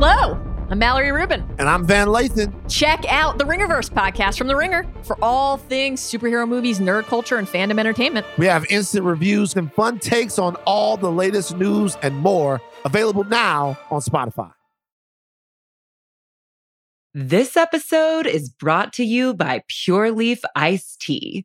Hello, I'm Mallory Rubin. And I'm Van Lathan. Check out the Ringerverse podcast from The Ringer for all things superhero movies, nerd culture, and fandom entertainment. We have instant reviews and fun takes on all the latest news and more available now on Spotify. This episode is brought to you by Pure Leaf Iced Tea.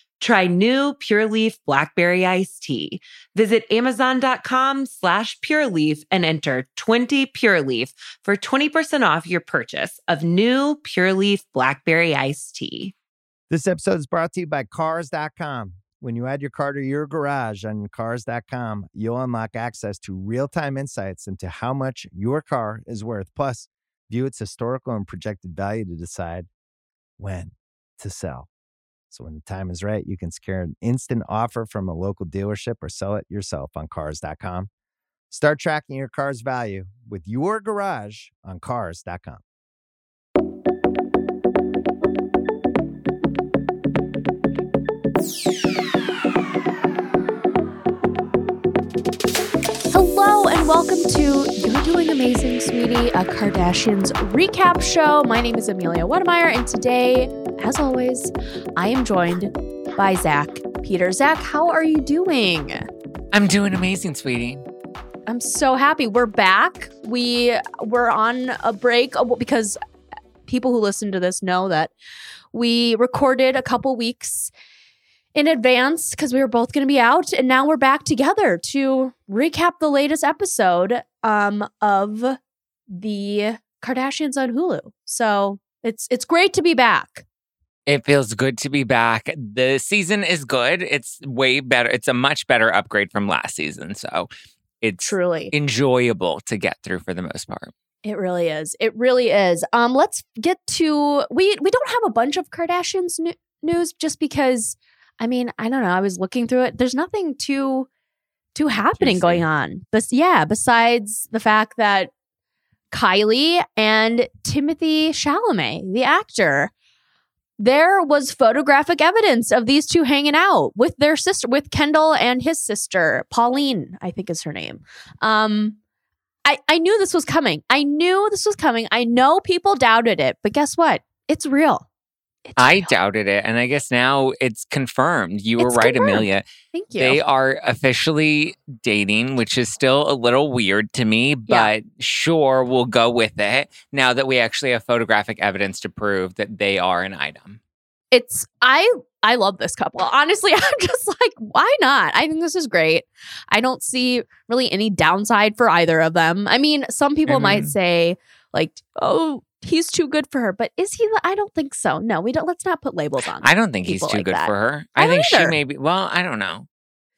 Try new Pure Leaf Blackberry Iced Tea. Visit Amazon.com slash Pure Leaf and enter 20 Pure Leaf for 20% off your purchase of new Pure Leaf Blackberry Iced Tea. This episode is brought to you by Cars.com. When you add your car to your garage on Cars.com, you'll unlock access to real time insights into how much your car is worth. Plus, view its historical and projected value to decide when to sell. So when the time is right, you can secure an instant offer from a local dealership or sell it yourself on cars.com. Start tracking your car's value with your garage on cars.com. Hello and welcome to You're Doing Amazing, Sweetie, a Kardashians recap show. My name is Amelia Wedemeyer, and today, as always, I am joined by Zack Peter. Zack, how are you doing? I'm doing amazing, sweetie. I'm so happy. We're back. We were on a break uh, because people who listen to this know that we recorded a couple weeks in advance because we were both going to be out and now we're back together to recap the latest episode um, of the Kardashians on Hulu. So it's it's great to be back. It feels good to be back. The season is good. It's way better. It's a much better upgrade from last season. So it's Truly. enjoyable to get through for the most part. It really is. It really is. Um, let's get to we we don't have a bunch of Kardashians news just because. I mean, I don't know. I was looking through it. There's nothing too too happening going on. But yeah, besides the fact that Kylie and Timothée Chalamet, the actor, there was photographic evidence of these two hanging out with their sister, with Kendall and his sister, Pauline, I think is her name. Um, I, I knew this was coming. I knew this was coming. I know people doubted it, but guess what? It's real. I doubted it. And I guess now it's confirmed. You were It's right, confirmed. Amelia. Thank you. They are officially dating, which is still a little weird to me, but sure, we'll go with it now that we actually have photographic evidence to prove that they are an item. it's I I love this couple. Honestly, I'm just like, why not? I think this is great. I don't see really any downside for either of them. I mean, some people might Mhm. say like, "Oh, he's too good for her," but is he? I don't think so. No, we don't. Let's not put labels on. I don't think he's too like good that. for her. I I, think she either. may be, well, I don't know.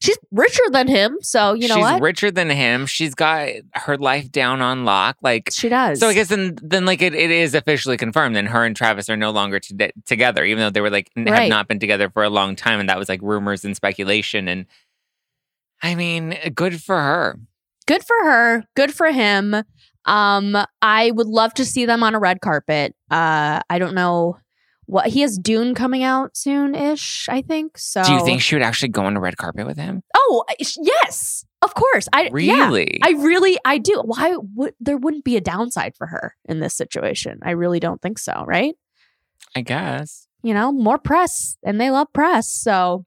She's richer than him, so you know She's what? richer than him. She's got her life down on lock. Like, she does. so I guess then, then like it, it is officially confirmed. Then her and Travis are no longer to- together, even though they were like n- Right. have not been together for a long time, and that was like rumors and speculation. And I mean, good for her. good for her good for him um i would love to see them on a red carpet uh i don't know what he has dune coming out soon-ish i think so Do you think she would actually go on a red carpet with him? oh yes of course i yeah, Really? i really i do why would there wouldn't be a downside for her in this situation i really don't think so right I guess. you know more press and they love press so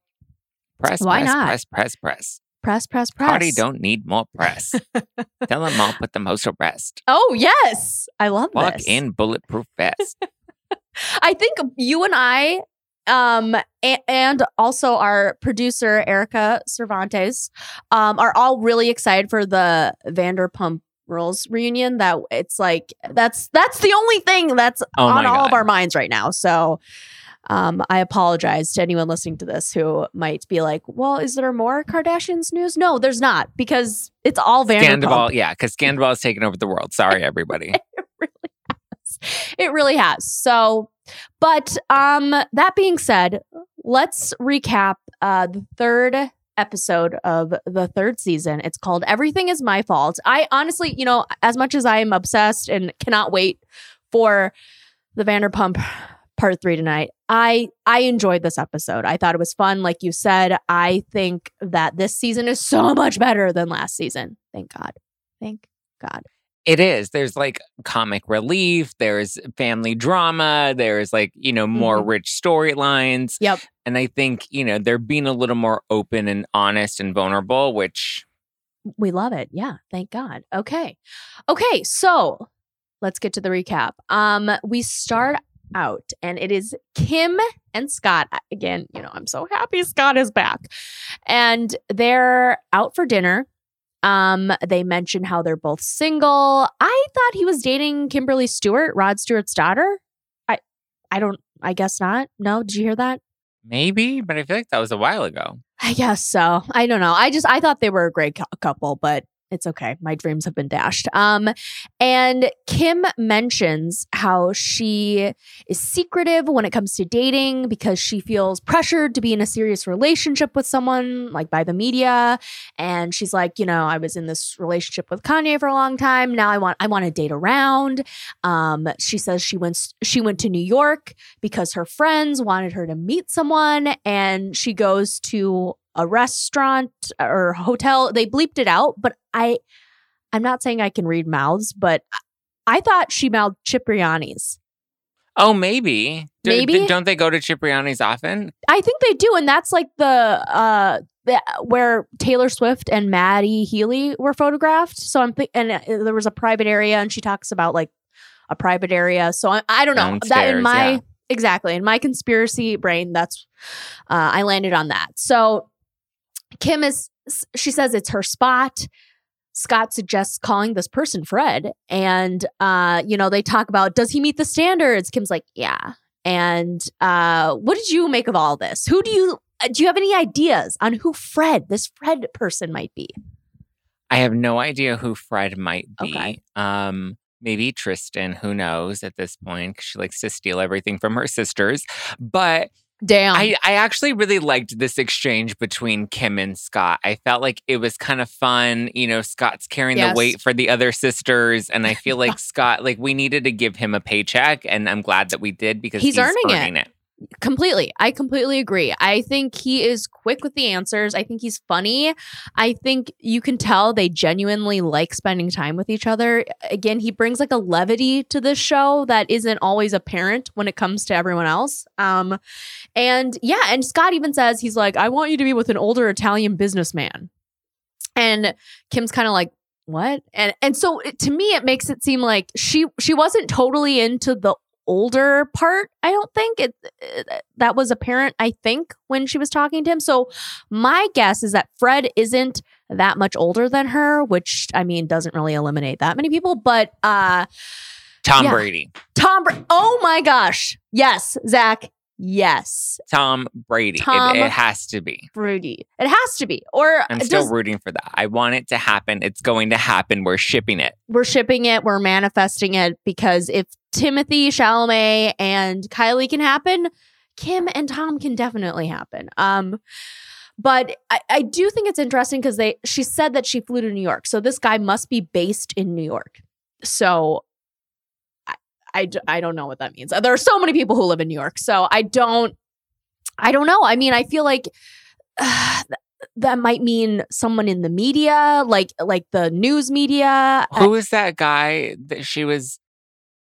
Press, Why press, not? press, press, press. Press press press Party don't need more press. Tell them I'll put them host to rest. oh yes i love Walk this in bulletproof vest. I think you and I, um, and also our producer Erika Cervantes, um, are all really excited for the Vanderpump Rules reunion. That it's like that's that's the only thing that's Oh on my all of our minds right now. So. Um, I apologize to anyone listening to this who might be like, "Well, is there more Kardashians news?" No, there's not because it's all Vanderpump. Scandal, yeah, because Scandal has taken over the world. Sorry, everybody. it Really. has. It really has. So, but um that being said, let's recap uh the third episode of the third season. It's called Everything Is My Fault. I honestly, you know, as much as I am obsessed and cannot wait for the Vanderpump part three tonight. I I enjoyed this episode. I thought it was fun. Like you said, I think that this season is so much better than last season. Thank God. Thank God. It is. There's like comic relief, there's family drama, there's like, you know, more Mhm. rich storylines. Yep. And I think, you know, they're being a little more open and honest and vulnerable, which We love it. Yeah. Thank God. Okay. Okay. So let's get to the recap. Um, we start out and it is Kim and Scott. Again, you know, I'm so happy Scott is back. And they're out for dinner. Um, they mention how they're both single. I thought he was dating Kimberly Stewart, Rod Stewart's daughter. I I don't I guess not. No, did you hear that? maybe, but I feel like that was a while ago. I guess so. I don't know. I just I thought they were a great cou- couple, but it's okay. My dreams have been dashed. Um and Kim mentions how she is secretive when it comes to dating because she feels pressured to be in a serious relationship with someone like by the media and she's like, you know, I was in this relationship with Kanye for a long time. Now I want I want to date around. Um she says she went she went to New York because her friends wanted her to meet someone and she goes to a restaurant or hotel they bleeped it out but i i'm not saying i can read mouths but I- thought she mouthed cipriani's Oh, maybe. D- d- Maybe? don't they go to Cipriani's often? i think they do and that's like the uh the, where taylor swift and matty healy were photographed so i'm think and uh, there was a private area and she talks about like a private area so i, I don't know that in my yeah. exactly in my conspiracy brain that's uh, i landed on that so kim is she says it's her spot scott suggests calling this person fred and uh you know they talk about does he meet the standards kim's like yeah and uh what did you make of all this who do you uh, do you have any ideas on who fred this fred person might be I have no idea who Fred might be. Okay. Um, maybe Tristan, who knows at this point, she likes to steal everything from her sisters. But damn I, I actually really liked this exchange between Kim and Scott. I felt like it was kind of fun. You know, Scott's carrying Yes. the weight for the other sisters. And I feel like Scott, like, we needed to give him a paycheck. And I'm glad that we did because He's he's, earning it. it. Completely. I completely agree. I think he is quick with the answers. I think he's funny. I think you can tell they genuinely like spending time with each other. Again he brings like a levity to this show that isn't always apparent when it comes to everyone else. Um and yeah and scott even says he's like i want you to be with an older italian businessman. And kim's kind of like what? And and so it, to me it makes it seem like she she wasn't totally into the older part i don't think it, it that was apparent i think when she was talking to him so my guess is that fred isn't that much older than her which i mean doesn't really eliminate that many people but uh Tom Yeah. Brady. tom Bra- oh my gosh yes zack yes Tom Brady. It- Tom it, has to be. Brady. It has to be. Or I'm does- still rooting for that. I want it to happen. It's going to happen. We're shipping it. we're shipping it, we're manifesting it because if Timothée Chalamet and Kylie can happen, Kim and Tom can definitely happen. Um, but I, I do think it's interesting because they she said that she flew to New York, so this guy must be based in New York. So I, I, don't know what that means. There are so many people who live in New York, so I don't I don't know. I mean, I feel like uh, that might mean someone in the media, like like the news media. Who is that guy that she was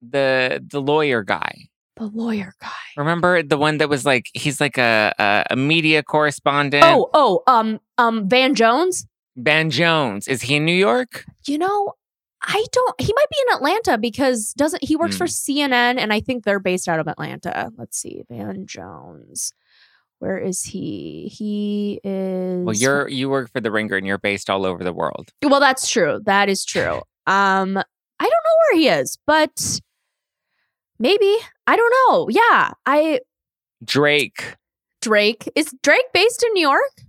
the the lawyer guy? The lawyer guy. Remember the one that was like he's like a a, a media correspondent. Oh, oh, um, um, Van Jones. Van Jones. Is he in New York? You know, I don't. He might be in Atlanta because doesn't he works for CNN and I think they're based out of Atlanta. Let's see, Van Jones. Where is he? He is. Well, you're you work for the Ringer and you're based all over the world. Well, that's true. That is true. Um, I don't know where he is, but maybe I don't know. Yeah, I Drake. Drake is Drake based in New York.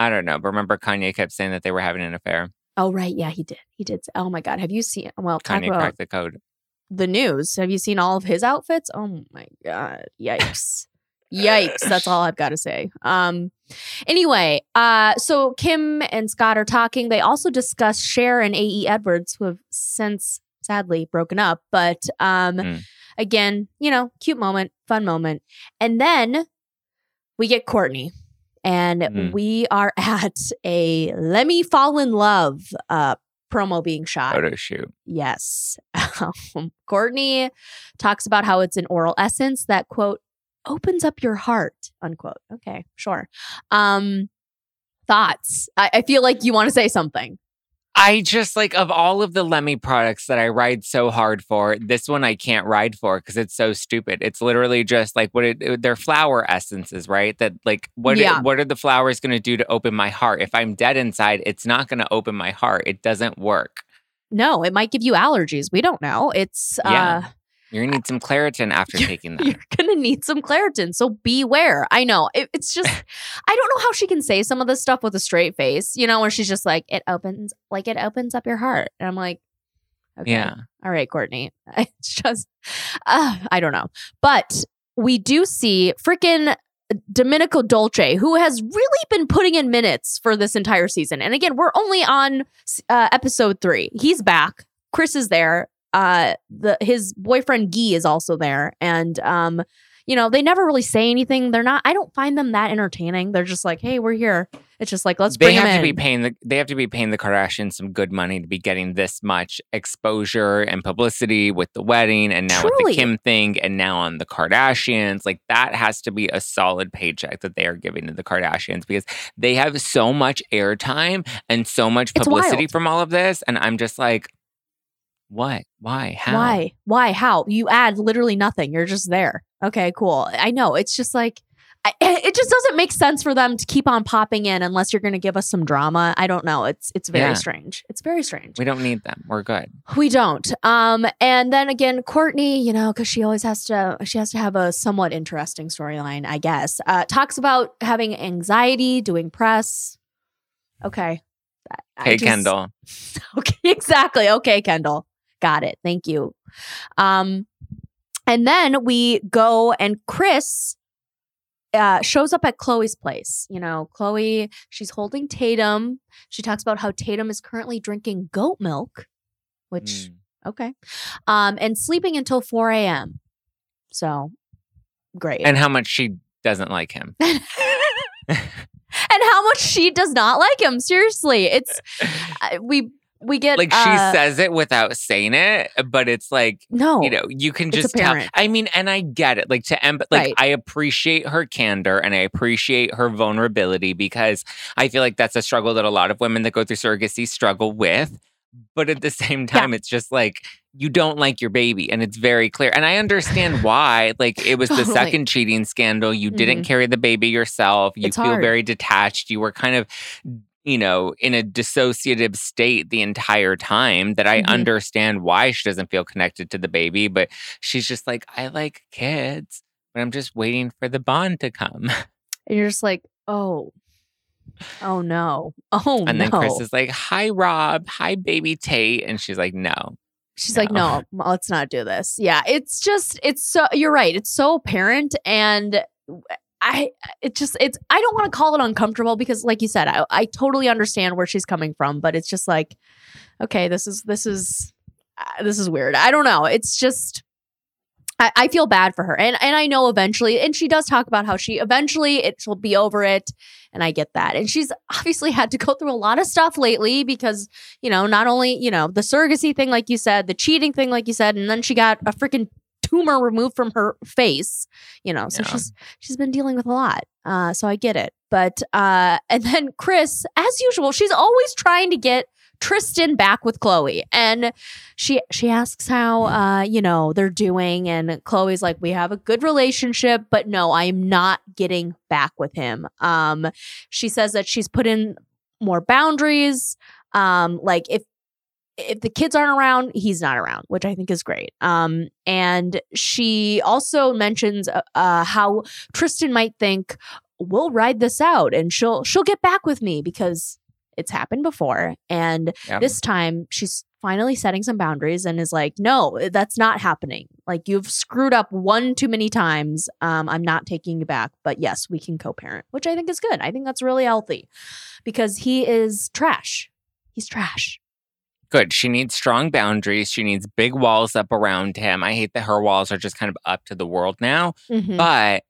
I don't know. But remember Kanye kept saying that they were having an affair. Oh right, yeah, he did. He did. Oh my God, have you seen? Well, Kanye cracked the code. the news. Have you seen all of his outfits? Oh my god. Yikes. Yikes. That's all I've got to say. Um Anyway, uh, so Kim and Scott are talking. They also discuss Cher and A.E. Edwards, who have since sadly broken up. But um, Mm. again, you know, cute moment, fun moment. And then we get Kourtney. And Mm. we are at a Lemme Fall in Love uh, promo being shot. Photo shoot. Yes. Um, Kourtney talks about how it's an oral essence that, quote, opens up your heart, unquote. Okay, sure. Um, thoughts? I, I feel like you want to say something. I just like of all of the Lemme products that I ride so hard for, this one I can't ride for because it's so stupid. It's literally just like what it, they're flower essences, right? That like what Yeah. what are the flowers going to do to open my heart? If I'm dead inside, it's not going to open my heart. It doesn't work. No, it might give you allergies. We don't know. It's Yeah. uh You're gonna need some Claritin after taking that. you're gonna need some Claritin. So beware. I know. It, it's just I don't know how she can say some of this stuff with a straight face, you know, where she's just like, it opens like it opens up your heart. And I'm like, okay. Yeah. All right, Kourtney. It's just, uh, I don't know. But we do see freaking Domenico Dolce, who has really been putting in minutes for this entire season. And again, we're only on uh, episode three. He's back. Kris is there. Uh, the his boyfriend Guy is also there, and um, you know they never really say anything. They're not. I don't find them that entertaining. They're just like, hey, we're here. It's just like let's they have to be paying the they have to be paying the Kardashians some good money to be getting this much exposure and publicity with the wedding and now with the Kim thing and now on the Kardashians. Like that has to be a solid paycheck that they are giving to the Kardashians because they have so much airtime and so much publicity from all of this. And I'm just like, what? Why? How? Why? Why? How? You add literally nothing. You're just there. Okay, cool. I know. It's just like, I, it just doesn't make sense for them to keep on popping in unless you're going to give us some drama. I don't know. It's it's very Yeah. strange. It's very strange. We don't need them. We're good. We don't. Um, and then again, Kourtney, you know, because she always has to, she has to have a somewhat interesting storyline, I guess. Uh, talks about having anxiety, doing press. Okay. I- I Hey, just- Kendall. Okay, exactly. Okay, Kendall. Got it. Thank you. Um, and then we go and Kris uh, shows up at Khloé's place. You know, Khloé, she's holding Tatum. She talks about how Tatum is currently drinking goat milk, which, Mm. okay, um, and sleeping until 4 a.m. So great. And how much she doesn't like him. and how much she does not like him. Seriously, it's uh, we we get like she uh, says it without saying it, but it's like no, you know you can just tell. I mean, and I get it. Like to empath, like Right. I appreciate her candor and I appreciate her vulnerability because I feel like that's a struggle that a lot of women that go through surrogacy struggle with. But at the same time, it's just like you don't like your baby, and it's very clear. And I understand why. Like it was the second cheating scandal. You didn't carry the baby yourself. You It's feel hard. very detached. You were kind of you know, in a dissociative state the entire time that I Mhm. understand why she doesn't feel connected to the baby, but she's just like, I like kids, but I'm just waiting for the bond to come. and you're just like, oh, oh no, oh and no. then Kris is like, Hi, Rob. Hi, baby Tate. And she's like, No. She's like, No. no, let's not do this. Yeah, it's just, it's so. You're right. It's so apparent, and I, it just, it's. I don't want to call it uncomfortable because, like you said, I, I totally understand where she's coming from, but it's just like, okay, this is, this is, uh, this is weird. I don't know. It's just. I, I feel bad for her, and and I know eventually, and she does talk about how she eventually it she'll be over it, and I get that, and she's obviously had to go through a lot of stuff lately because you know, not only, you know, the surrogacy thing, like you said, the cheating thing, like you said, and then she got a freaking tumor removed from her face, you know, so Yeah. she's she's been dealing with a lot. Uh, so I get it. But uh and then Kris, as usual, she's always trying to get Tristan back with Khloé. And she she asks how uh, you know, they're doing, and Khloé's like, We have a good relationship, but no, I am not getting back with him. Um, she says that she's put in more boundaries um like if if the kids aren't around he's not around which i think is great um and she also mentions uh, uh how tristan might think we'll ride this out and she'll she'll get back with me because it's happened before and Yep. this time she's finally setting some boundaries and is like no that's not happening Like you've screwed up one too many times. Um, I'm not taking you back, but yes, we can co-parent, which I think is good. I think that's really healthy because he is trash. He's trash. Good. She needs strong boundaries. She needs big walls up around him. I hate that her walls are just kind of up to the world now, Mhm. but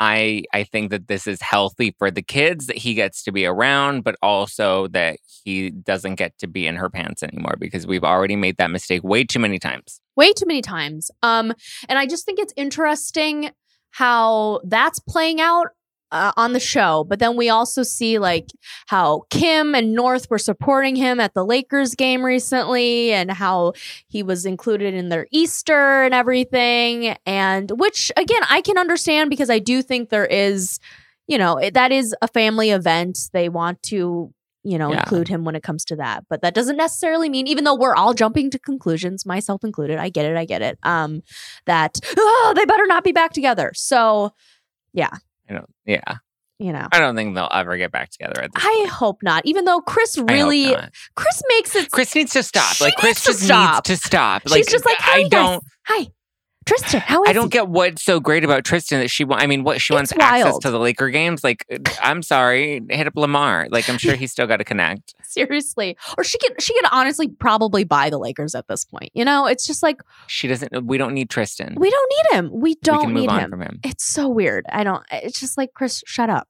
I I think that this is healthy for the kids that he gets to be around, but also that he doesn't get to be in her pants anymore because we've already made that mistake way too many times. way too many times. Um, and I just think it's interesting how that's playing out uh, on the show. But then we also see like how Kim and North were supporting him at the Lakers game recently, and how he was included in their Easter and everything. And which again, I can understand because I do think there is. You know, it, that is a family event. They want to you know, Yeah. include him when it comes to that. But that doesn't necessarily mean, even though we're all jumping to conclusions, myself included, I get it, I get it. Um, that oh, they better not be back together. So, I don't yeah. you know, I don't think they'll ever get back together at this I point. hope not. Even though Kris really. Kris makes it. Kris needs to stop. She like Kris needs to just stop. needs to stop. she's just like, I guys. don't Hi, Tristan. How is I don't he?" get what's so great about Tristan that she I mean what she wants It's access to the Laker games like uh, I'm sorry hit up Lamar like I'm sure he's still got to connect seriously, or she could, she could honestly probably buy the Lakers at this point. You know, it's just like she doesn't uh, we don't need Tristan we don't need him. We we don't move need him. him It's so weird. I don't eh, it's just like Kris shut up.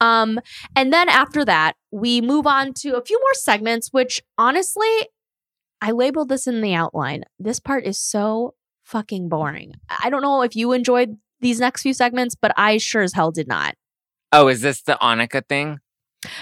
Um and then after that, we move on to a few more segments which honestly I labeled this in the outline. This part is so fucking boring. I don't know if you enjoyed these next few segments, but I sure as hell did not. oh is this the Annika thing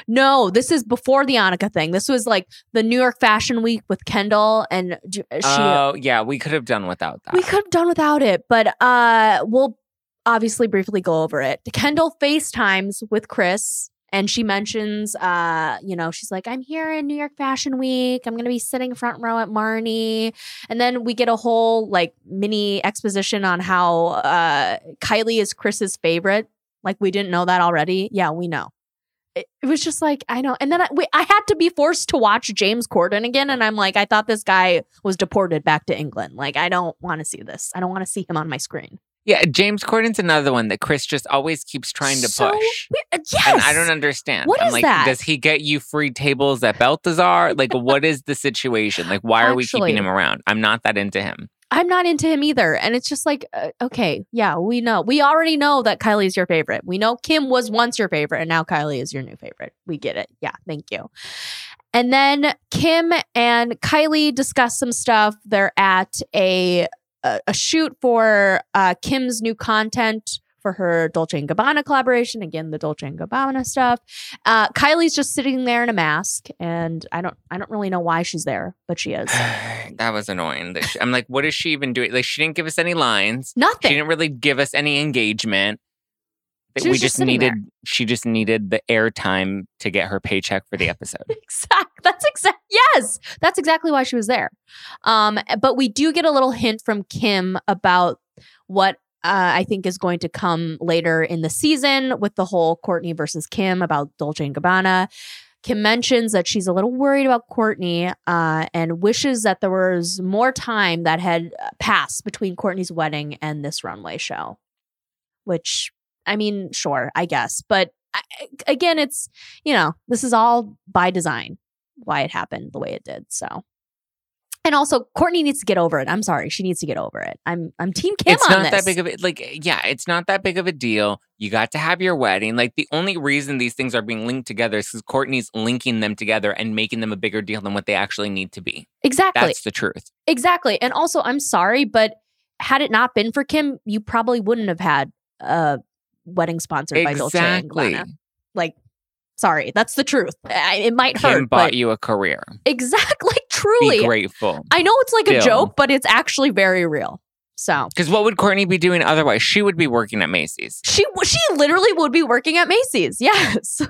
No, this is before the Annika thing. This was like the New York Fashion Week with Kendall and she oh yeah we could have done without that We could have done without it, but uh we'll obviously briefly go over it. Kendall FaceTimes with Kris and she mentions uh, you know, she's like, I'm here in New York Fashion Week. I'm gonna be sitting front row at Marni. And then we get a whole like mini exposition on how uh Kylie is Kris's favorite. Like we didn't know that already. Yeah, we know. It, it was just like I know, and then I, we, I had to be forced to watch James Corden again, and I'm like, I thought this guy was deported back to England. Like, I don't want to see this. I don't want to see him on my screen. Yeah James Corden's another one that Kris just always keeps trying to So push weird. Yes, and I don't understand What I'm is like that? does he get you free tables at Balthazar like what is the situation like why are we keeping him around I'm not that into him I'm not into him either. And it's just like, uh, okay, yeah, we know. We already know that Kylie's your favorite. We know Kim was once your favorite, and now Kylie is your new favorite. We get it. Yeah, thank you. And then Kim and Kylie discuss some stuff. They're at a a, a shoot for uh, Kim's new content for her Dolce and Gabbana collaboration. Again, the Dolce and Gabbana stuff. Uh, Kylie's just sitting there in a mask, and I don't I don't really know why she's there, but she is. that was annoying. I'm like, what is she even doing? Like, she didn't give us any lines. Nothing. She didn't really give us any engagement. We just just needed. there. She just needed the airtime to get her paycheck for the episode. exactly. That's exact. Yes, that's exactly why she was there. Um, but we do get a little hint from Kim about what uh, I think is going to come later in the season with the whole Kourtney versus Kim about Dolce and Gabbana. Kim mentions that she's a little worried about Kourtney uh, and wishes that there was more time that had uh, passed between Kourtney's wedding and this runway show. Which, I mean, sure, I guess. But I, again, it's, you know, this is all by design why it happened the way it did. So. And also, Kourtney needs to get over it. I'm sorry, she needs to get over it. I'm I'm Team Kim it's not this. that big of a like. Yeah, it's not that big of a deal. You got to have your wedding. Like the only reason these things are being linked together is because Kourtney's linking them together and making them a bigger deal than what they actually need to be. exactly, That's the truth. exactly. And also, I'm sorry, but had it not been for Kim, you probably wouldn't have had a wedding sponsored by Dolce and Exactly. Gabbana. Like, sorry, that's the truth. I, it might Kim hurt, bought but you a career. exactly, truly. Be grateful. I know it's like a joke, but it's actually very real. So Because what would Kourtney be doing otherwise? She would be working at Macy's. she she literally would be working at Macy's. Yes.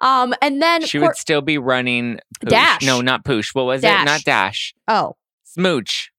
Um, and then She Cour- would still be running Poosh. Dash. No, not Poosh. What was Dash. it? Not Dash. oh Smooch.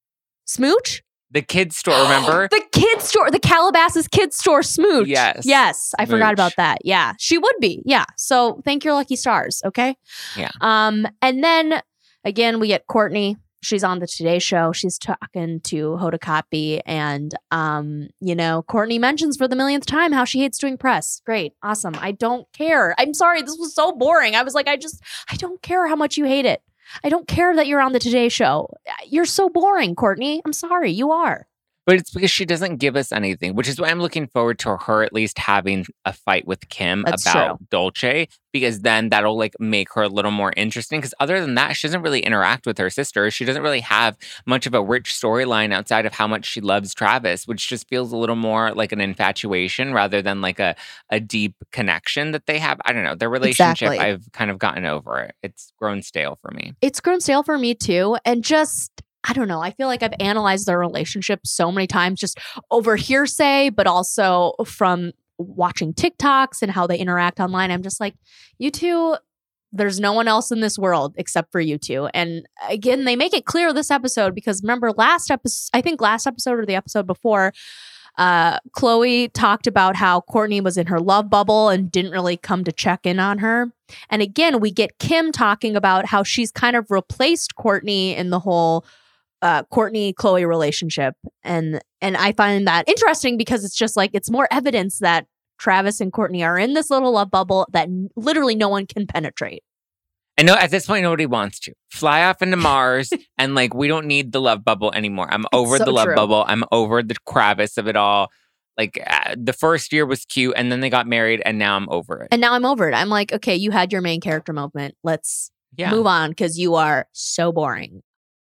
Smooch, The kids store, remember? the kids store, the Calabasas kids store, Smooch. Yes. yes, I forgot about that. Yeah, she would be. Yeah, so thank your lucky stars. Okay. Yeah. Um, and then again we get Kourtney she's on the Today Show. She's talking to Hoda Kotb, and um, you know, Kourtney mentions for the millionth time how she hates doing press. Great, awesome. I don't care. I'm sorry, this was so boring. I was like, I just, I don't care how much you hate it. I don't care that you're on the Today Show. You're so boring, Kourtney. I'm sorry, you are. But it's because she doesn't give us anything, which is why I'm looking forward to her at least having a fight with Kim That's about true. Dolce, because then that'll like make her a little more interesting. Because other than that, she doesn't really interact with her sister. She doesn't really have much of a rich storyline outside of how much she loves Travis, which just feels a little more like an infatuation rather than like a, a deep connection that they have. I don't know. Their relationship, Exactly. I've kind of gotten over it. It's grown stale for me. it's grown stale for me too. And just, I don't know. I feel like I've analyzed their relationship so many times, just over hearsay, but also from watching TikToks and how they interact online. I'm just like, you two, there's no one else in this world except for you two. And again, they make it clear this episode because remember last episode, I think last episode or the episode before, uh, Khloé talked about how Kourtney was in her love bubble and didn't really come to check in on her. And again, we get Kim talking about how she's kind of replaced Kourtney in the whole uh, Kourtney Khloé relationship, and and I find that interesting because it's just like it's more evidence that Travis and Kourtney are in this little love bubble that n- literally no one can penetrate. And no, at this point, nobody wants to fly off into Mars, and like we don't need the love bubble anymore. I'm over so the love true. bubble. I'm over the Kravis of it all. Like uh, the first year was cute, and then they got married, and now I'm over it. And now I'm over it. I'm like, okay, you had your main character moment. Let's yeah, move on because you are so boring.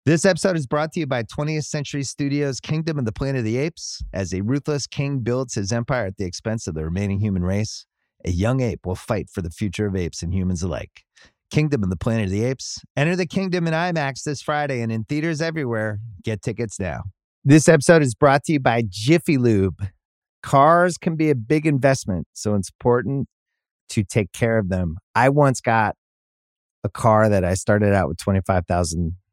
This episode is brought to you by 20th Century Studios' Kingdom of the Planet of the Apes. As a ruthless king builds his empire at the expense of the remaining human race, a young ape will fight for the future of apes and humans alike. Kingdom of the Planet of the Apes. Enter the kingdom in IMAX this Friday and in theaters everywhere. Get tickets now. This episode is brought to you by Jiffy Lube. Cars can be a big investment, so it's important to take care of them. I once got a car that I started out with 25,000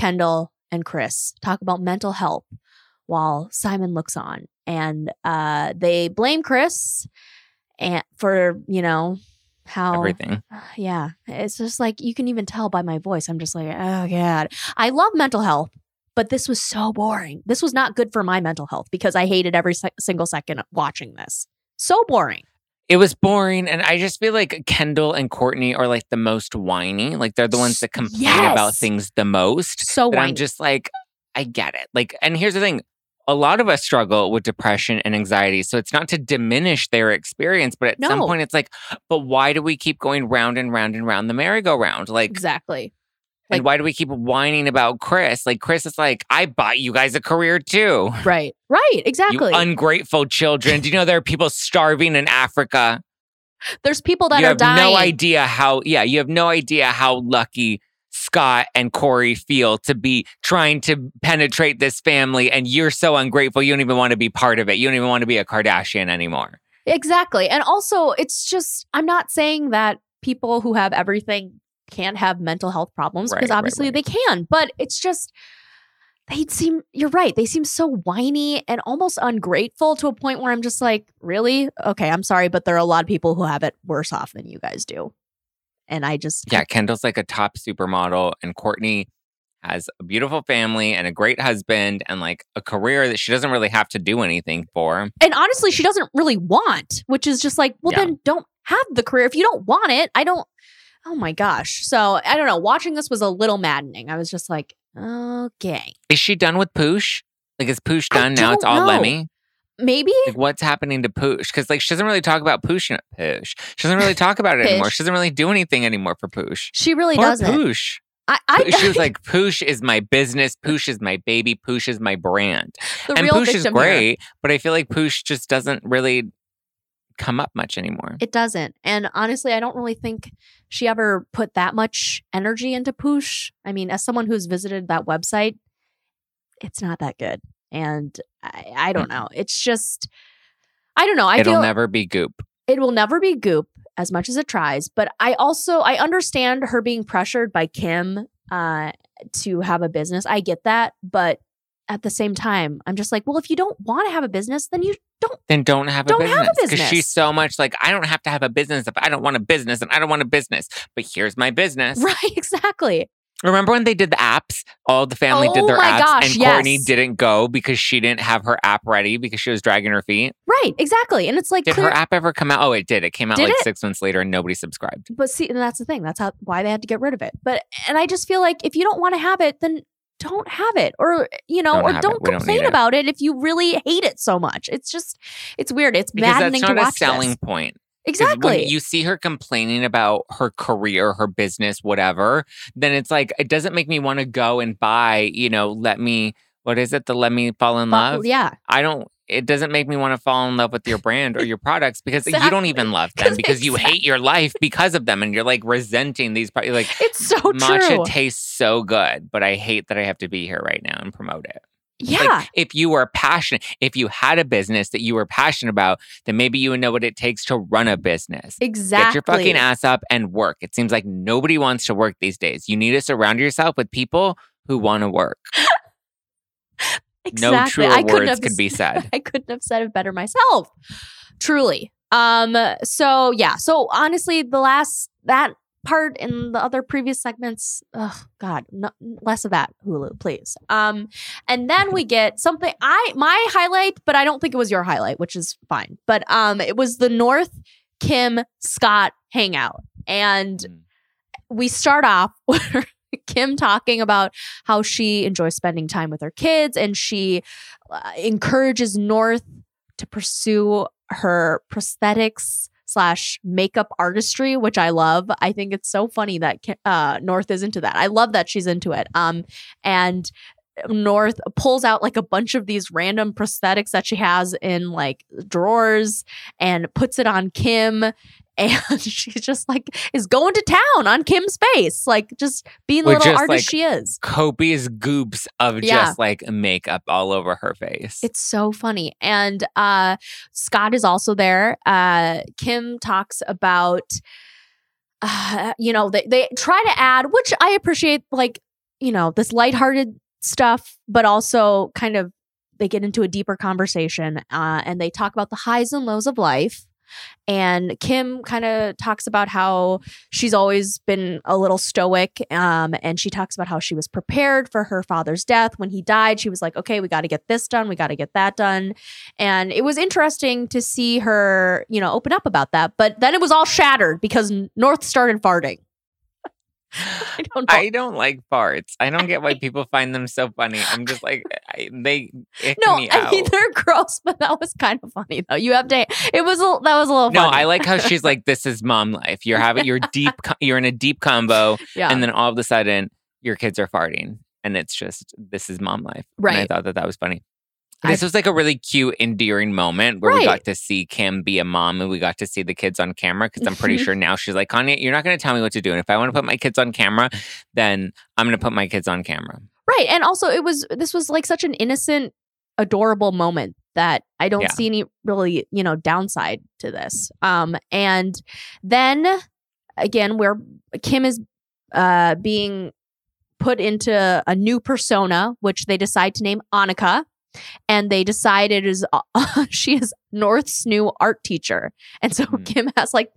Kendall, and Kris talk about mental health while Simon looks on, and uh, they blame Chris and for you know how everything. yeah, it's just like you can even tell by my voice. I'm just like, oh god, I love mental health. But this was so boring. This was not good for my mental health because I hated every se- single second watching this. So boring. It was boring, and I just feel like Kendall and Kourtney are like the most whiny. Like they're the ones that complain about things the most. So whiny. I'm just like, I get it. Like, and here's the thing. A lot of us struggle with depression and anxiety. So it's not to diminish their experience, but at some point it's like, but why do we keep going round and round and round the merry-go-round? Like, exactly. And like- why do we keep whining about Kris? Like, Kris is like, I bought you guys a career too. Right. Right. Exactly. You ungrateful children. Do you know there are people starving in Africa? There's people that are dying. you are have dying. no idea how yeah you have no idea how lucky scott and corey feel to be trying to penetrate this family and you're so ungrateful you don't even want to be part of it you don't even want to be a kardashian anymore Exactly. And also, it's just, I'm not saying that people who have everything can't have mental health problems Right, because right, obviously right. they can, but it's just, they seem, you're right. They seem so whiny and almost ungrateful to a point where I'm just like, really? Okay, I'm sorry, but there are a lot of people who have it worse off than you guys do. And I just, yeah kendall's like a top supermodel and kourtney has a beautiful family and a great husband and like a career that she doesn't really have to do anything for. And honestly, she doesn't really want, which is just like, well, Yeah. then don't have the career. If you don't want it, I don't. Oh my gosh. So I don't know. Watching this was a little maddening. I was just like, okay, Is she done with Poosh? Like, is Poosh done now? It's all know. Lemme. maybe. Like, what's happening to Poosh? Because like she doesn't really talk about Poosh. Poosh. She doesn't really talk about it anymore. She doesn't really do anything anymore for Poosh. She really Poor doesn't. Poosh. I, I she was like, Poosh is my business. Poosh is my baby. Poosh is my brand. and Poosh is victim here. great, but I feel like Poosh just doesn't really come up much anymore. It doesn't. And honestly, I don't really think she ever put that much energy into Poosh. I mean, as someone who's visited that website, it's not that good. And I, I don't know. It's just, I don't know. I It'll never be Goop. it will never be Goop as much as it tries. But I also, I understand her being pressured by Kim uh, to have a business. I get that. But at the same time, I'm just like, well, if you don't want to have a business, then you don't. Then don't have Don't a business. Because she's so much like, I don't have to have a business if I don't want a business and I don't want a business. But here's my business. Right, exactly. Remember when they did the apps? All the family did Oh their apps, gosh, and Kourtney yes. didn't go because she didn't have her app ready because she was dragging her feet. Right, exactly. And it's like, Did clear- her app ever come out? Oh, it did. It came out Did like it? six months later, and nobody subscribed. but see, and that's the thing. That's how why they had to get rid of it. But and I just feel like if you don't want to have it, then don't have it, or you know, Don't or don't We don't complain it. about it if you really hate it so much. It's just, it's weird. It's Because maddening that's not to a watch selling this. point. Exactly. When you see her complaining about her career, her business, whatever, then it's like it doesn't make me want to go and buy, you know, let me what is it? The Lemme fall in But- love. yeah, I don't it doesn't make me want to fall in love with your brand or your products because you don't even love them because you hate your life because of them and you're like resenting these pro- you're like it's so matcha true. tastes so good, but I hate that I have to be here right now and promote it. yeah, Like, if you were passionate, if you had a business that you were passionate about, then maybe you would know what it takes to run a business. exactly. Get your fucking ass up and work. It seems like nobody wants to work these days. You need to surround yourself with people who want to work. Exactly. No truer I couldn't words have could be said. I couldn't have said it better myself. Truly. Um. So yeah. So honestly, the last that part in the other previous segments, oh God, no, less of that Hulu, please. Um. And then we get something. I my highlight, but I don't think it was your highlight, which is fine. But um, it was the North Kim Scott hangout, and Mm. we start off Kim talking about how she enjoys spending time with her kids and she uh, encourages North to pursue her prosthetics slash makeup artistry, which I love. I think it's so funny that uh, North is into that. I love that she's into it. Um, and North pulls out like a bunch of these random prosthetics that she has in like drawers and puts it on Kim. And she's just like is going to town on Kim's face, like just being the With little just, artist like, she is. Copious goops of Yeah. just like makeup all over her face. It's so funny. And uh Scott is also there. Uh Kim talks about uh, you know, they, they try to add, which I appreciate, like, you know, this lighthearted stuff, but also kind of they get into a deeper conversation uh, and they talk about the highs and lows of life. And Kim kind of talks about how she's always been a little stoic. Um, and she talks about how she was prepared for her father's death. When he died, she was like, okay, we got to get this done. We got to get that done. And it was interesting to see her, you know, open up about that. But then it was all shattered because North started farting. I don't. I don't like farts. I don't get why people find them so funny. I'm just like I, they no, I out. mean they're gross, but that was kind of funny though. You have to. It was a, that was a little no, funny. I like how she's like, "This is mom life." You're having you're deep, you're in a deep combo, yeah. and then all of a sudden your kids are farting, and it's just this is mom life. And I thought that that was funny. I- This was like a really cute, endearing moment where we got to see Kim be a mom and we got to see the kids on camera. Because I'm pretty sure now she's like, Kanye, you're not going to tell me what to do. And if I want to put my kids on camera, then I'm going to put my kids on camera. Right. And also it was this was like such an innocent, adorable moment that I don't Yeah. see any really, you know, downside to this. Um and then again where Kim is uh being put into a new persona, which they decide to name Annika. And they decided is uh, she is North's new art teacher, and so Mhm. Kim has like,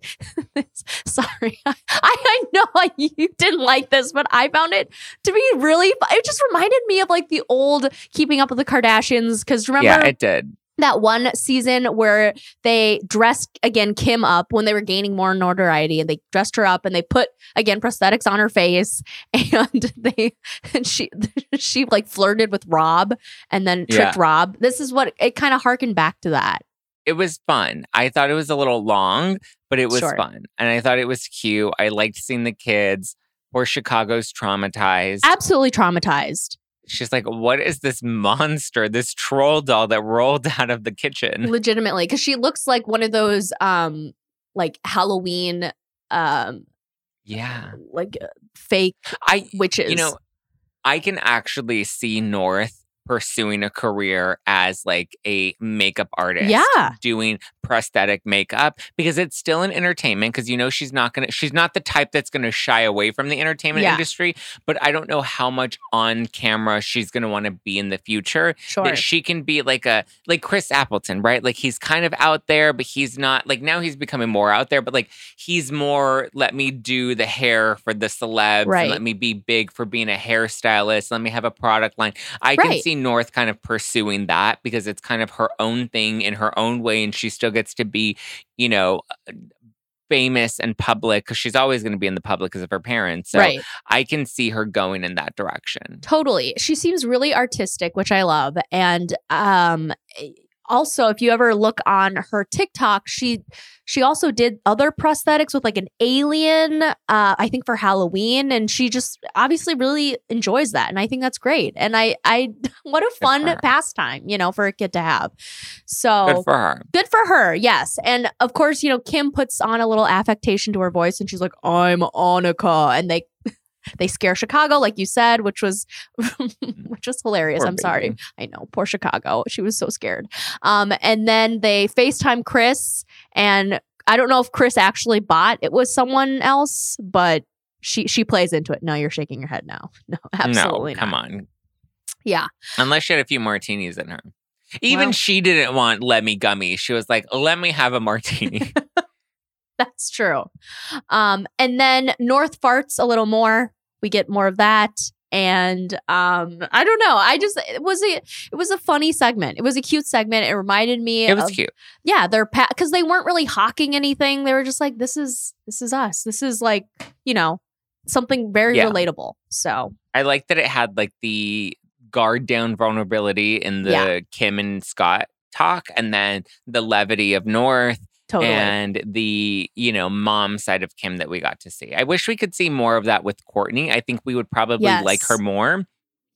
sorry, I, I know you didn't like this, but I found it to be really. It just reminded me of like the old Keeping Up with the Kardashians because remember yeah, it did. That one season where they dressed again Kim up when they were gaining more notoriety and they dressed her up and they put again prosthetics on her face and they and she she like flirted with Rob and then tricked Yeah. Rob. This is what it kind of harkened back to that. It was fun. I thought it was a little long, but it was Sure. fun. And I thought it was cute. I liked seeing the kids. Poor Chicago's traumatized. Absolutely traumatized. She's like, what is this monster, this troll doll that rolled out of the kitchen? Legitimately cuz she looks like one of those um like Halloween um Yeah. like uh, fake I witches. you know, I can actually see North pursuing a career as like a makeup artist. Yeah. Doing prosthetic makeup because it's still an entertainment because you know she's not gonna she's not the type that's gonna shy away from the entertainment Yeah. industry, but I don't know how much on camera she's gonna want to be in the future. sure. That she can be like a like Chris Appleton, right? Like he's kind of out there, but he's not like now he's becoming more out there, but like he's more let me do the hair for the celebs Right. and let me be big for being a hairstylist. Let me have a product line. I can Right. See North kind of pursuing that because it's kind of her own thing in her own way and she still gets to be, you know, famous and public because she's always going to be in the public because of her parents. So right. I can see her going in that direction. Totally. She seems really artistic, which I love. And um also if you ever look on her TikTok, she she also did other prosthetics with like an alien uh I think for Halloween and she just obviously really enjoys that and I think that's great. And I I what a fun pastime, you know, for a kid to have. So Good for her. Good for her, yes. And of course, you know, Kim puts on a little affectation to her voice and she's like, I'm Annika. And they they scare Chicago, like you said, which was which was hilarious. Poor I'm sorry. I know, poor Chicago. She was so scared. Um, and then they FaceTime Kris, and I don't know if Kris actually bought it was someone else, but she she plays into it. No, you're shaking your head now. No, absolutely no, come not. on. Yeah. Unless she had a few martinis in her. Even Well- she didn't want let me gummy. She was like, let me have a martini. That's true. Um, and then North farts a little more. We get more of that. And um, I don't know. I just it was a it was a funny segment. It was a cute segment. It reminded me it was of cute. yeah, they're because they weren't really hawking anything. They were just like, this is this is us. This is like you know something very Yeah. relatable. So I like that it had like the guard down vulnerability in the Yeah. Kim and Scott talk and then the levity of North totally, and the, you know, mom side of Kim that we got to see. I wish we could see more of that with Kourtney. I think we would probably like her more.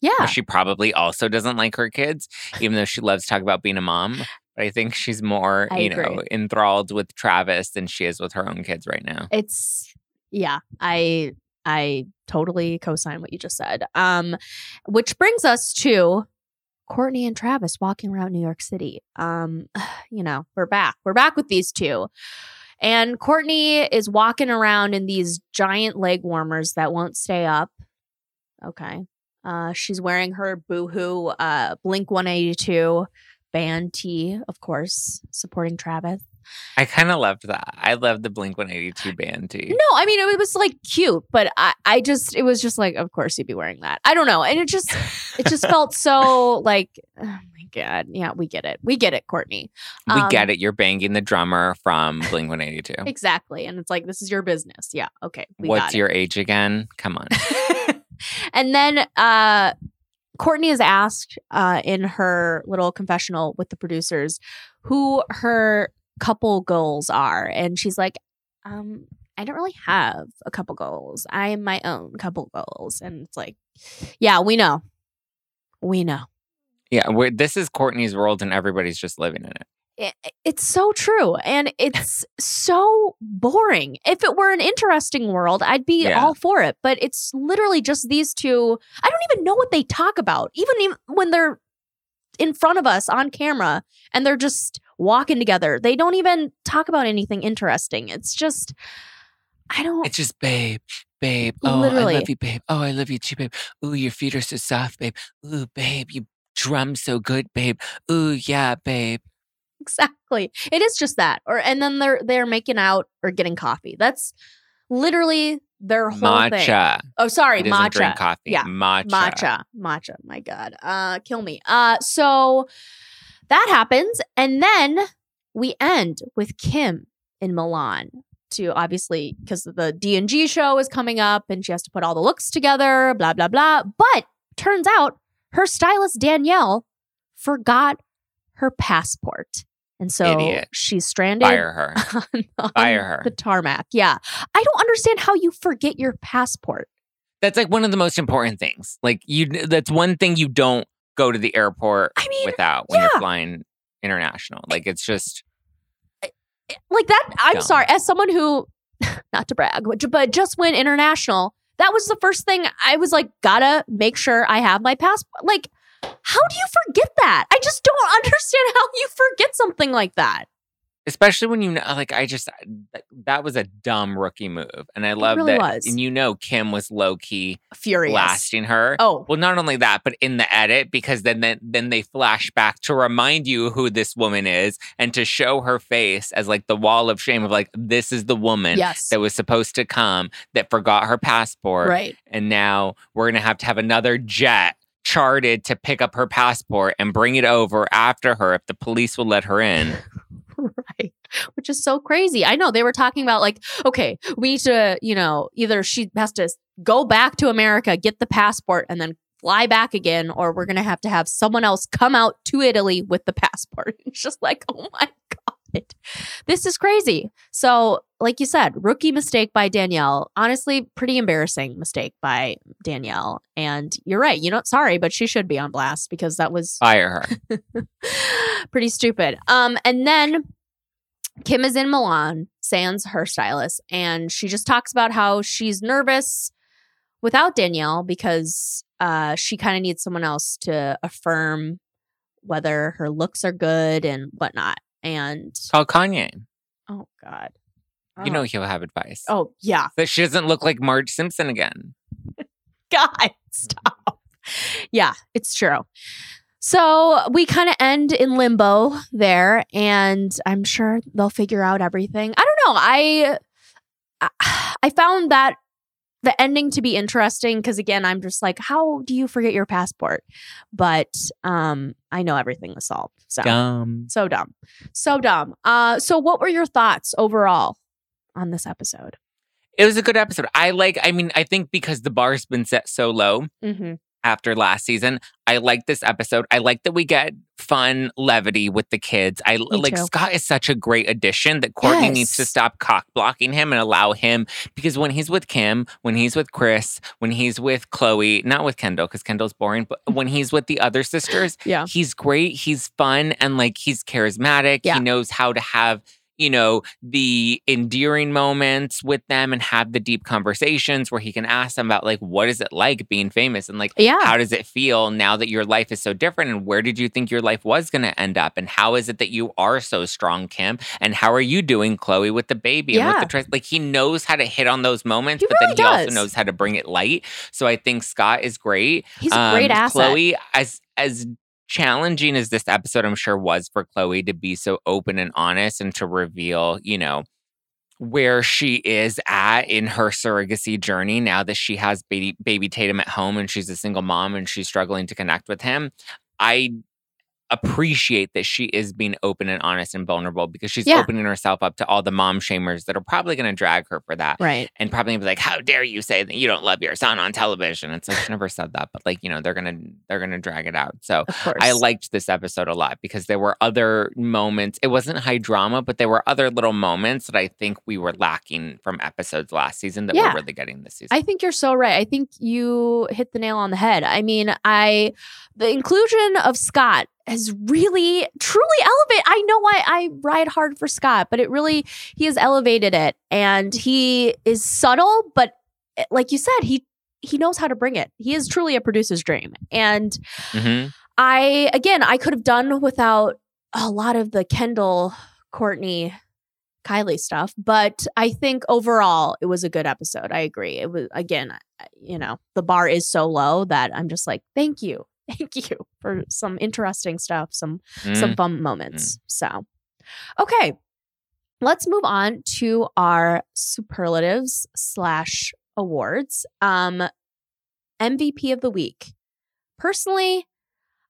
yeah, she probably also doesn't like her kids, even though she loves to talk about being a mom. But I think she's more, I you know, enthralled with Travis than she is with her own kids right now. it's yeah i i totally co-sign what you just said um which brings us to kourtney and travis walking around new york city. Um you know we're back. We're back with these two. And kourtney is walking around in these giant leg warmers that won't stay up. Okay. Uh she's wearing her boohoo uh blink 182 band tee of course supporting travis I kind of loved that. I loved the Blink 182 band too. No, I mean it was like cute, but I, I just it was just like, of course you'd be wearing that. I don't know, and it just it just felt so like, oh my god, yeah, we get it, we get it, Kourtney. We Um, get it. You're banging the drummer from Blink 182. exactly, and it's like this is your business, yeah, okay, we What's got it. your age again? Come on. and then uh Kourtney is asked uh in her little confessional with the producers who her couple goals are, and she's like, um. I don't really have a couple goals. I am my own couple goals. And it's like, yeah, we know. We know. Yeah, this is Kourtney's world and everybody's just living in it. It, it's so true. And it's so boring. If it were an interesting world, I'd be Yeah. all for it. But it's literally just these two. I don't even know what they talk about, even if- when they're in front of us on camera and they're just walking together. They don't even talk about anything interesting. It's just, I don't. It's just, babe, babe. Oh, I love you, babe. Oh, I love you too, babe. Ooh, your feet are so soft, babe. Ooh, babe, you drum so good, babe. Ooh, yeah, babe. exactly. It is just that. Or and then they're they're making out or getting coffee. That's literally their whole thing. Matcha. Oh, sorry, He matcha. drink coffee. Yeah, Matcha. Matcha. Matcha. My God. Uh kill me. Uh so that happens. And then we end with Kim in Milan to obviously because the D&G show is coming up and she has to put all the looks together, blah, blah, blah. But turns out her stylist Danielle forgot her passport. And so Idiot. she's stranded Fire her. on, on Fire her. the tarmac. Yeah. I don't understand how you forget your passport. That's like one of the most important things. Like you that's one thing you don't go to the airport I mean, without when yeah. you're flying international. Like it's just like that i'm Dumb. sorry as someone who not to brag but, but just went international that was the first thing i was like gotta make sure i have my passport like how do you forget that i just don't understand how you forget something like that especially when you know uh, like I just uh, that, that was a dumb rookie move. And I love really that was. and you know Kim was low key furious blasting her. oh Well, not only that, but in the edit, because then, then then they flash back to remind you who this woman is and to show her face as like the wall of shame of like this is the woman yes that was supposed to come that forgot her passport, right and now we're gonna have to have another jet charted to pick up her passport and bring it over after her if the police will let her in. right. Which is so crazy. I know they were talking about like okay we need to you know either she has to go back to america get the passport and then fly back again or we're gonna have to have someone else come out to italy with the passport. It's just like oh my god this is crazy so like you said rookie mistake by danielle honestly pretty embarrassing mistake by danielle and you're right you know sorry but she should be on blast because that was Fire her. pretty stupid. Um, and then Kim is in Milan, sans her stylist, and she just talks about how she's nervous without Danielle because uh, she kind of needs someone else to affirm whether her looks are good and whatnot. And Call Kanye. oh god, You know oh. he'll have advice. oh yeah, That she doesn't look like Marge Simpson again. God, stop. Yeah, it's true. So we kind of end in limbo there, and I'm sure they'll figure out everything. I don't know. I I- I found that the ending to be interesting because again, I'm just like, how do you forget your passport? But um, I know everything was solved. So Dumb. so dumb, so dumb. Uh, so what were your thoughts overall on this episode? It was a good episode. I like, I mean, I think because the bar's been set so low Mm-hmm. After last season, I like this episode. I like that we get fun levity with the kids. I like too. Scott is such a great addition that Kourtney needs to stop cock blocking him and allow him because when he's with Kim, when he's with Kris, when he's with Khloé, not with Kendall because Kendall's boring, but mm. when he's with the other sisters, Yeah. he's great. He's fun and like he's charismatic. Yeah. He knows how to have, you know, the endearing moments with them and have the deep conversations where he can ask them about like what is it like being famous and like Yeah. how does it feel now that your life is so different and where did you think your life was going to end up and how is it that you are so strong Kim? And how are you doing Khloé with the baby and with the like he knows how to hit on those moments He but then really he also knows how to bring it light. So I think Scott is great. He's a great um, asset. Khloé, as as challenging as this episode I'm sure was for Khloé to be so open and honest and to reveal, you know, where she is at in her surrogacy journey now that she has baby baby Tatum at home and she's a single mom and she's struggling to connect with him. I appreciate that she is being open and honest and vulnerable because she's Yeah. opening herself up to all the mom shamers that are probably going to drag her for that Right. and probably be like, "How dare you say that you don't love your son on television?" It's like she never said that, but like you know, they're gonna they're gonna drag it out. So I liked this episode a lot because there were other moments. It wasn't high drama, but there were other little moments that I think we were lacking from episodes last season that Yeah. we're really getting this season. I think you're so right. I think you hit the nail on the head. I mean, I the inclusion of Scott has really truly elevated. I know I I ride hard for Scott, but it really he has elevated it and he is subtle, but eh, like you said, he he knows how to bring it. He is truly a producer's dream. And Mhm. I again, I could have done without a lot of the Kendall, Kourtney, Kylie stuff, but I think overall it was a good episode. I agree. It was again, you know, the bar is so low that I'm just like, thank you, thank you for some interesting stuff, some Mm. some fun moments. So, okay, let's move on to our superlatives slash awards. Um, MVP of the week. Personally,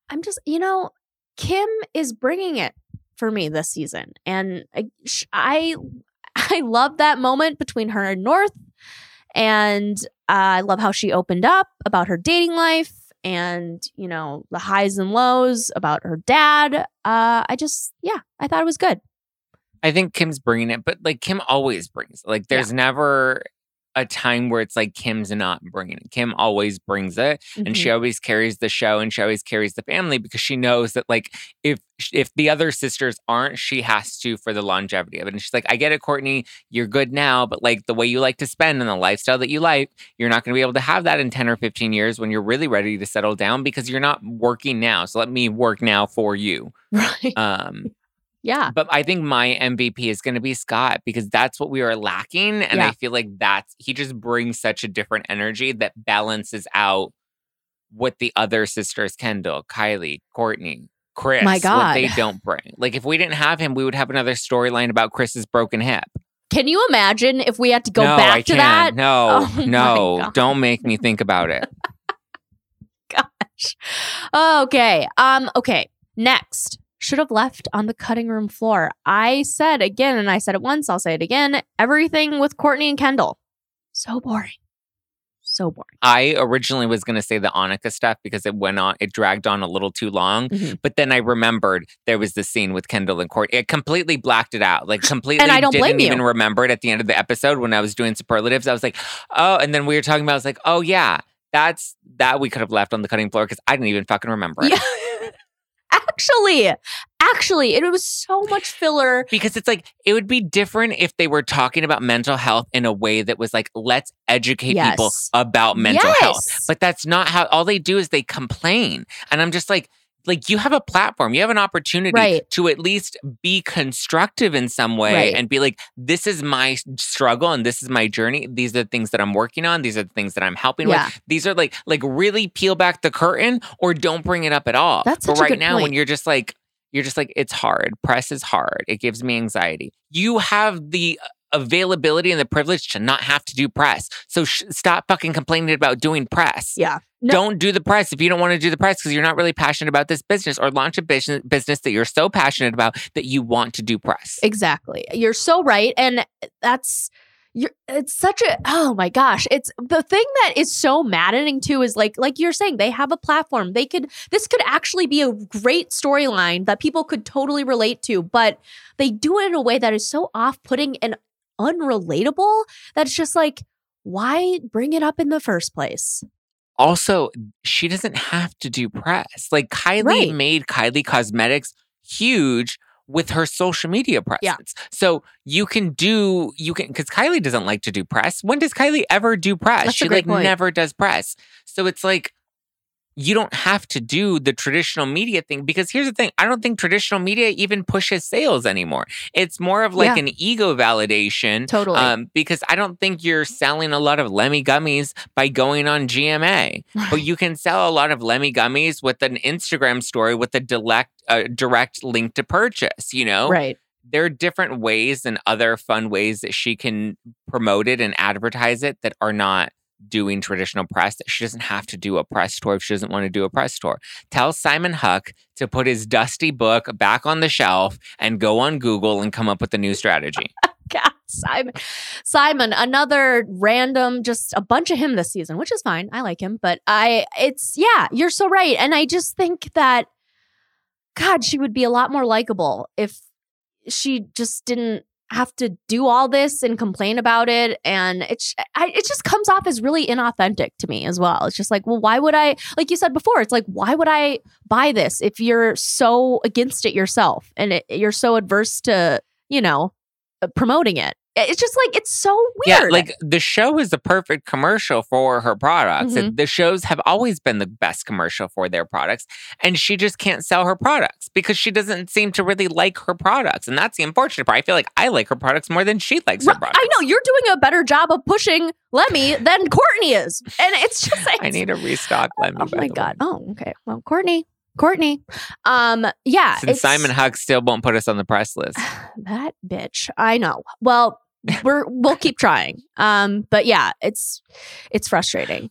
I'm just you know Kim is bringing it for me this season, and I I, I love that moment between her and North, and uh, I love how she opened up about her dating life and you know the highs and lows about her dad. Uh, I just yeah, I thought it was good. I think Kim's bringing it, but like Kim always brings. Like there's never a time where it's like Kim's not bringing it. Kim always brings it, and she always carries the show, and she always carries the family because she knows that like if if the other sisters aren't, she has to for the longevity of it. And she's like, I get it, Kourtney, you're good now, but like the way you like to spend and the lifestyle that you like, you're not going to be able to have that in ten or fifteen years when you're really ready to settle down because you're not working now. So let me work now for you. right. Um, yeah. but I think my MVP is going to be Scott because that's what we are lacking. And Yeah. I feel like that's, he just brings such a different energy that balances out what the other sisters, Kendall, Kylie, Kourtney, Kris, My what God. they don't bring. Like if we didn't have him, we would have another storyline about Kris's broken hip. Can you imagine if we had to go no, back I to can't. that? No, Oh no, don't make me think about it. Gosh. Okay. Um. Okay. Next, should have left on the cutting room floor. I said again, and I said it once. I'll say it again. Everything with Kourtney and Kendall, so boring. So boring. I originally was going to say the Annika stuff because it went on, it dragged on a little too long. Mhm. But then I remembered there was the scene with Kendall and Kourt. It completely blacked it out. Like completely And I don't didn't blame you. even remember it at the end of the episode when I was doing superlatives. I was like, oh, and then we were talking about, I was like, oh yeah, that's that we could have left on the cutting floor because I didn't even fucking remember it. Yeah. actually, actually, it was so much filler. Because it's like it would be different if they were talking about mental health in a way that was like, let's educate people about mental health. Yes. But that's not how all they do is they complain. And I'm just like, like you have a platform, you have an opportunity Right. to at least be constructive in some way Right. and be like, this is my struggle and this is my journey. These are the things that I'm working on. These are the things that I'm helping Yeah. with. These are like like really peel back the curtain or don't bring it up at all. That's but right now when you're just like you're just like it's hard. Press is hard. It gives me anxiety. You have the uh, availability and the privilege to not have to do press. So sh- stop fucking complaining about doing press. Yeah. No. Don't do the press if you don't want to do the press because you're not really passionate about this business or launch a business business that you're so passionate about that you want to do press. Exactly. You're so right. And that's you're it's such a oh my gosh. It's the thing that is so maddening too is like like you're saying, they have a platform. They could this could actually be a great storyline that people could totally relate to, but they do it in a way that is so off-putting and unrelatable that it's just like, why bring it up in the first place? Also she doesn't have to do press. Like Kylie Right. made Kylie Cosmetics huge with her social media presence. So you can do you can because Kylie doesn't like to do press. When does Kylie ever do press? That's she like point. never does press. So it's like you don't have to do the traditional media thing because here's the thing I don't think traditional media even pushes sales anymore. It's more of like Yeah. an ego validation Totally. um, because I don't think you're selling a lot of Lemme gummies by going on GMA, but you can sell a lot of Lemme gummies with an Instagram story with a direct, uh, direct link to purchase. You know, right. there are different ways and other fun ways that she can promote it and advertise it that are not doing traditional press that she doesn't have to do a press tour if she doesn't want to do a press tour. Tell Simon Huck to put his dusty book back on the shelf and go on Google and come up with a new strategy. Oh God, Simon. Simon, another random, just a bunch of him this season, which is fine. I like him, but I, it's, yeah, you're so right. And I just think that, God, she would be a lot more likable if she just didn't have to do all this and complain about it. And it's, I, it just comes off as really inauthentic to me as well. It's just like, well, why would I, like you said before, it's like, why would I buy this if you're so against it yourself and it, you're so adverse to, you know, uh, promoting it. It's just like it's so weird. Yeah, like the show is the perfect commercial for her products. Mhm. And The shows have always been the best commercial for their products. And she just can't sell her products because she doesn't seem to really like her products. And that's the unfortunate part. I feel like I like her products more than she likes her products. I know you're doing a better job of pushing Lemme than Kourtney is, and it's just like I need a restock. Oh by my god. way. Oh, okay. Well, Kourtney, Kourtney. Um, yeah. Since Simon Huck still won't put us on the press list. that bitch. I know. Well, we're we'll keep trying. Um, but yeah, it's it's frustrating.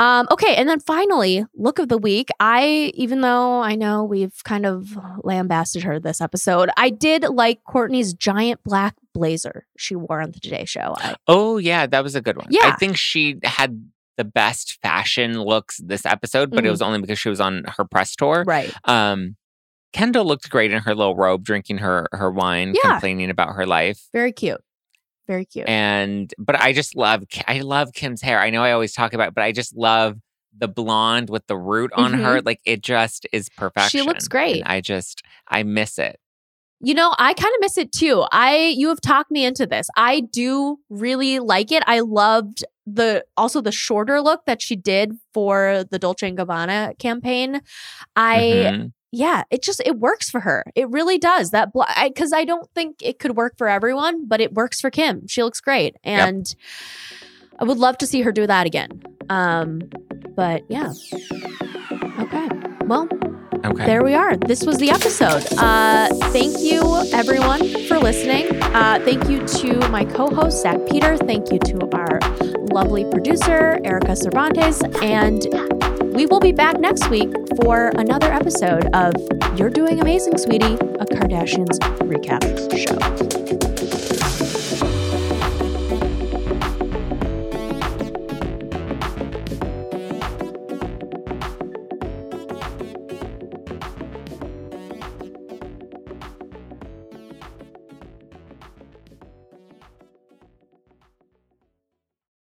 Um, okay, and then finally, look of the week. I, even though I know we've kind of lambasted her this episode, I did like Kourtney's giant black blazer she wore on the Today Show. I, Oh, yeah, that was a good one. Yeah, I think she had the best fashion looks this episode, but it Mhm. was only because she was on her press tour. right. Um, Kendall looked great in her little robe, drinking her her wine, Yeah. complaining about her life. Very cute. Very cute. And but I just love I love Kim's hair. I know I always talk about, it, but I just love the blonde with the root on her. Like it just is perfection. Mm-hmm. looks great. And I just I miss it. You know, I kind of miss it too. I you have talked me into this. I do really like it. I loved the also the shorter look that she did for the Dolce and Gabbana campaign. I Mhm. Yeah, it just it works for her. It really does. That because I, don't think it could work for everyone, but it works for Kim. She looks great, and I would love to see her do that again. Um, but yeah, okay. Well, Okay. there we are. This was the episode. Uh, thank you, everyone, for listening. Uh, thank you to my co host, Zack Peter. Thank you to our lovely producer, Erika Cervantes. And we will be back next week for another episode of You're Doing Amazing, Sweetie, a Kardashians recap show.